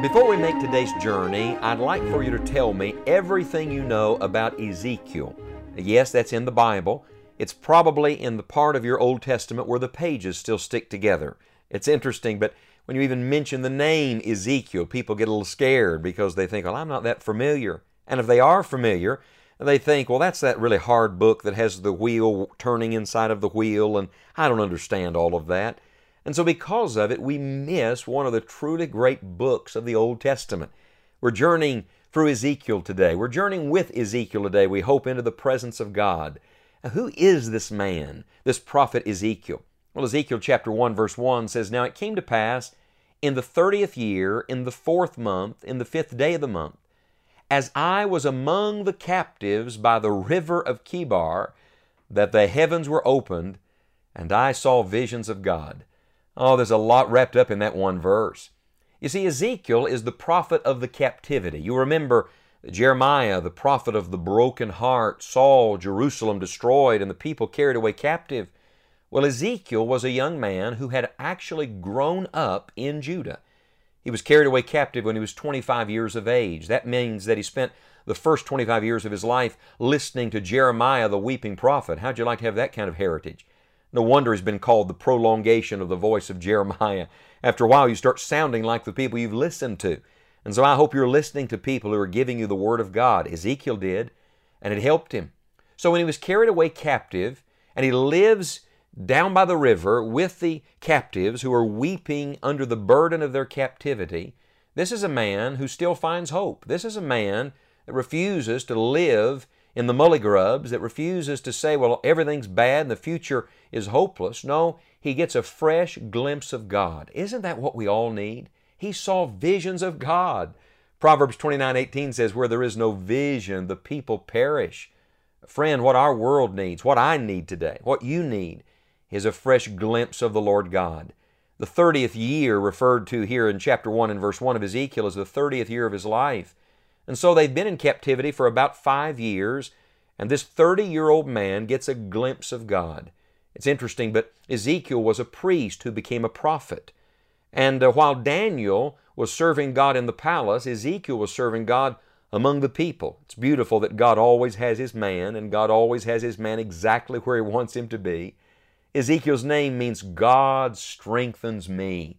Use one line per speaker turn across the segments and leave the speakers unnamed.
Before we make today's journey, I'd like for you to tell me everything you know about Ezekiel. Yes, that's in the Bible. It's probably in the part of your Old Testament where the pages still stick together. It's interesting, but when you even mention the name Ezekiel, people get a little scared because they think, well, I'm not that familiar. And if they are familiar, they think, well, that's that really hard book that has the wheel turning inside of the wheel, and I don't understand all of that. And so, because of it, we miss one of the truly great books of the Old Testament. We're journeying through Ezekiel today. We're journeying with Ezekiel today, we hope, into the presence of God. Now, who is this man, this prophet Ezekiel? Well, Ezekiel chapter 1, verse 1 says, Now it came to pass in the thirtieth year, in the fourth month, in the fifth day of the month, as I was among the captives by the river of Chebar, that the heavens were opened, and I saw visions of God. Oh, there's a lot wrapped up in that one verse. You see, Ezekiel is the prophet of the captivity. You remember Jeremiah, the prophet of the broken heart, saw Jerusalem destroyed and the people carried away captive. Well, Ezekiel was a young man who had actually grown up in Judah. He was carried away captive when he was 25 years of age. That means that he spent the first 25 years of his life listening to Jeremiah, the weeping prophet. How'd you like to have that kind of heritage? No wonder he's been called the prolongation of the voice of Jeremiah. After a while, you start sounding like the people you've listened to. And so I hope you're listening to people who are giving you the Word of God. Ezekiel did, and it helped him. So when he was carried away captive, and he lives down by the river with the captives who are weeping under the burden of their captivity, this is a man who still finds hope. This is a man that refuses to live in the mully grubs, that refuses to say, well, everything's bad and the future is hopeless. No, he gets a fresh glimpse of God. Isn't that what we all need? He saw visions of God. Proverbs 29 18 says, Where there is no vision, the people perish. Friend, what our world needs, what I need today, what you need, is a fresh glimpse of the Lord God. The 30th year, referred to here in chapter 1 and verse 1 of Ezekiel, is the 30th year of his life. And so they've been in captivity for about five years, and this 30 year old man gets a glimpse of God. It's interesting, but Ezekiel was a priest who became a prophet. And uh, while Daniel was serving God in the palace, Ezekiel was serving God among the people. It's beautiful that God always has His man, and God always has His man exactly where He wants him to be. Ezekiel's name means God strengthens me.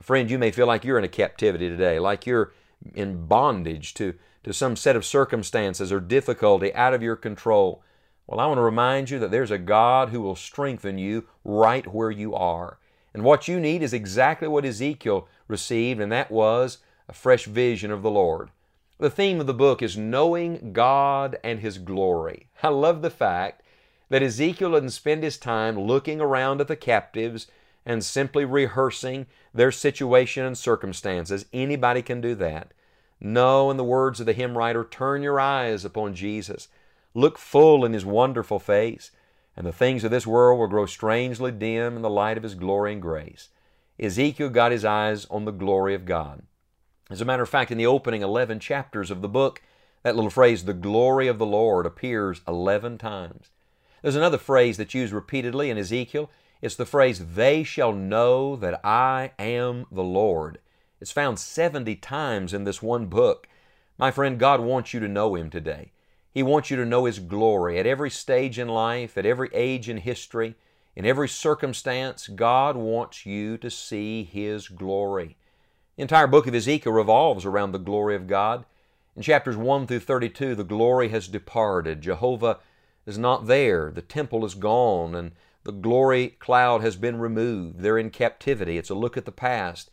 Friend, you may feel like you're in a captivity today, like you're in bondage to, to some set of circumstances or difficulty out of your control. Well, I want to remind you that there's a God who will strengthen you right where you are. And what you need is exactly what Ezekiel received, and that was a fresh vision of the Lord. The theme of the book is knowing God and His glory. I love the fact that Ezekiel didn't spend his time looking around at the captives and simply rehearsing their situation and circumstances. Anybody can do that. No, in the words of the hymn writer, turn your eyes upon Jesus. Look full in His wonderful face and the things of this world will grow strangely dim in the light of His glory and grace. Ezekiel got his eyes on the glory of God. As a matter of fact, in the opening 11 chapters of the book, that little phrase, the glory of the Lord, appears 11 times. There's another phrase that's used repeatedly in Ezekiel. It's the phrase, they shall know that I am the Lord. It's found 70 times in this one book. My friend, God wants you to know Him today. He wants you to know His glory. At every stage in life, at every age in history, in every circumstance, God wants you to see His glory. The entire book of Ezekiel revolves around the glory of God. In chapters 1 through 32, the glory has departed. Jehovah is not there. The temple is gone, and the glory cloud has been removed. They're in captivity. It's a look at the past.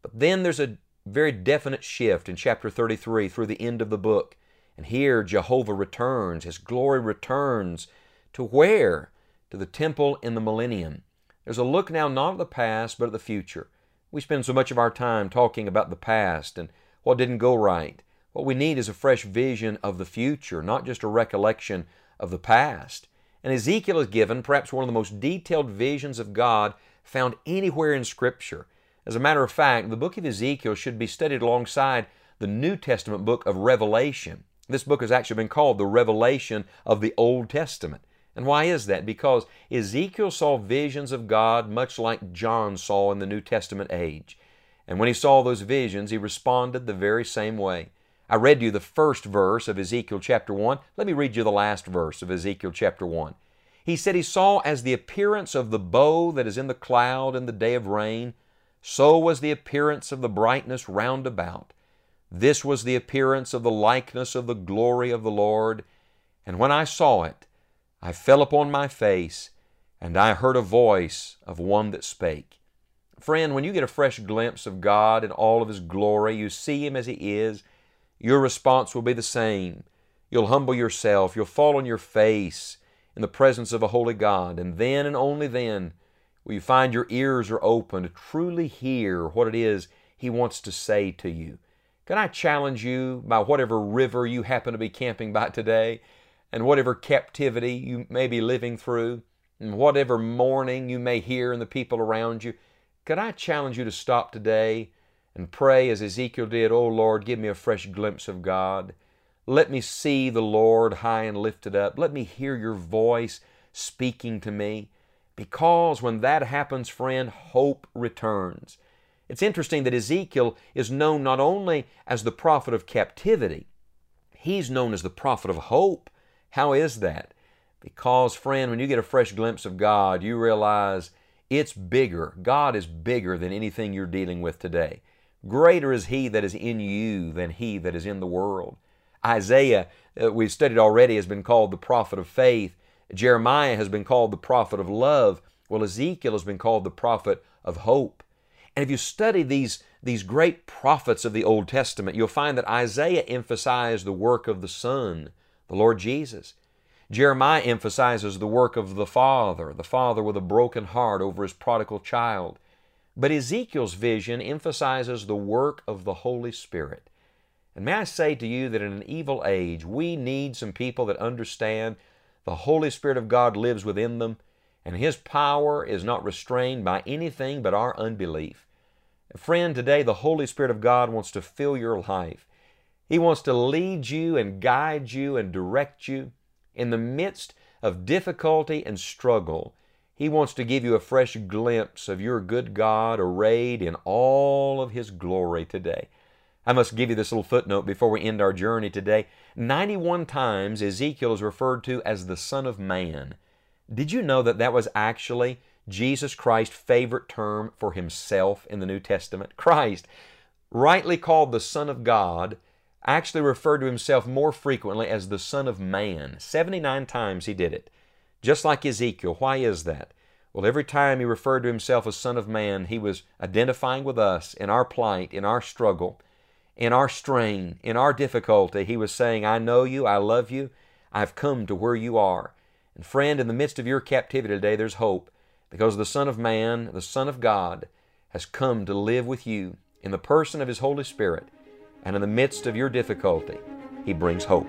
But then there's a very definite shift in chapter 33 through the end of the book. And here Jehovah returns, His glory returns to where? To the temple in the millennium. There's a look now not at the past, but at the future. We spend so much of our time talking about the past and what didn't go right. What we need is a fresh vision of the future, not just a recollection of the past. And Ezekiel is given perhaps one of the most detailed visions of God found anywhere in Scripture. As a matter of fact, the book of Ezekiel should be studied alongside the New Testament book of Revelation. This book has actually been called the Revelation of the Old Testament. And why is that? Because Ezekiel saw visions of God much like John saw in the New Testament age. And when he saw those visions, he responded the very same way. I read you the first verse of Ezekiel chapter 1. Let me read you the last verse of Ezekiel chapter 1. He said he saw as the appearance of the bow that is in the cloud in the day of rain, so was the appearance of the brightness round about. This was the appearance of the likeness of the glory of the Lord. And when I saw it, I fell upon my face, and I heard a voice of one that spake. Friend, when you get a fresh glimpse of God in all of His glory, you see Him as He is, your response will be the same. You'll humble yourself, you'll fall on your face in the presence of a holy God, and then and only then will you find your ears are open to truly hear what it is He wants to say to you. Can I challenge you by whatever river you happen to be camping by today, and whatever captivity you may be living through, and whatever mourning you may hear in the people around you? Could I challenge you to stop today and pray as Ezekiel did, Oh Lord, give me a fresh glimpse of God. Let me see the Lord high and lifted up. Let me hear your voice speaking to me. Because when that happens, friend, hope returns. It's interesting that Ezekiel is known not only as the prophet of captivity, he's known as the prophet of hope. How is that? Because, friend, when you get a fresh glimpse of God, you realize it's bigger. God is bigger than anything you're dealing with today. Greater is He that is in you than He that is in the world. Isaiah, uh, we've studied already, has been called the prophet of faith. Jeremiah has been called the prophet of love. Well, Ezekiel has been called the prophet of hope. And if you study these, these great prophets of the Old Testament, you'll find that Isaiah emphasized the work of the Son, the Lord Jesus. Jeremiah emphasizes the work of the Father, the Father with a broken heart over his prodigal child. But Ezekiel's vision emphasizes the work of the Holy Spirit. And may I say to you that in an evil age, we need some people that understand the Holy Spirit of God lives within them, and His power is not restrained by anything but our unbelief. Friend, today the Holy Spirit of God wants to fill your life. He wants to lead you and guide you and direct you in the midst of difficulty and struggle. He wants to give you a fresh glimpse of your good God arrayed in all of His glory today. I must give you this little footnote before we end our journey today. 91 times Ezekiel is referred to as the Son of Man. Did you know that that was actually Jesus Christ's favorite term for Himself in the New Testament? Christ, rightly called the Son of God, actually referred to Himself more frequently as the Son of Man. 79 times He did it. Just like Ezekiel. Why is that? Well, every time he referred to himself as Son of Man, he was identifying with us in our plight, in our struggle, in our strain, in our difficulty. He was saying, I know you, I love you, I've come to where you are. And friend, in the midst of your captivity today, there's hope because the Son of Man, the Son of God, has come to live with you in the person of His Holy Spirit. And in the midst of your difficulty, He brings hope.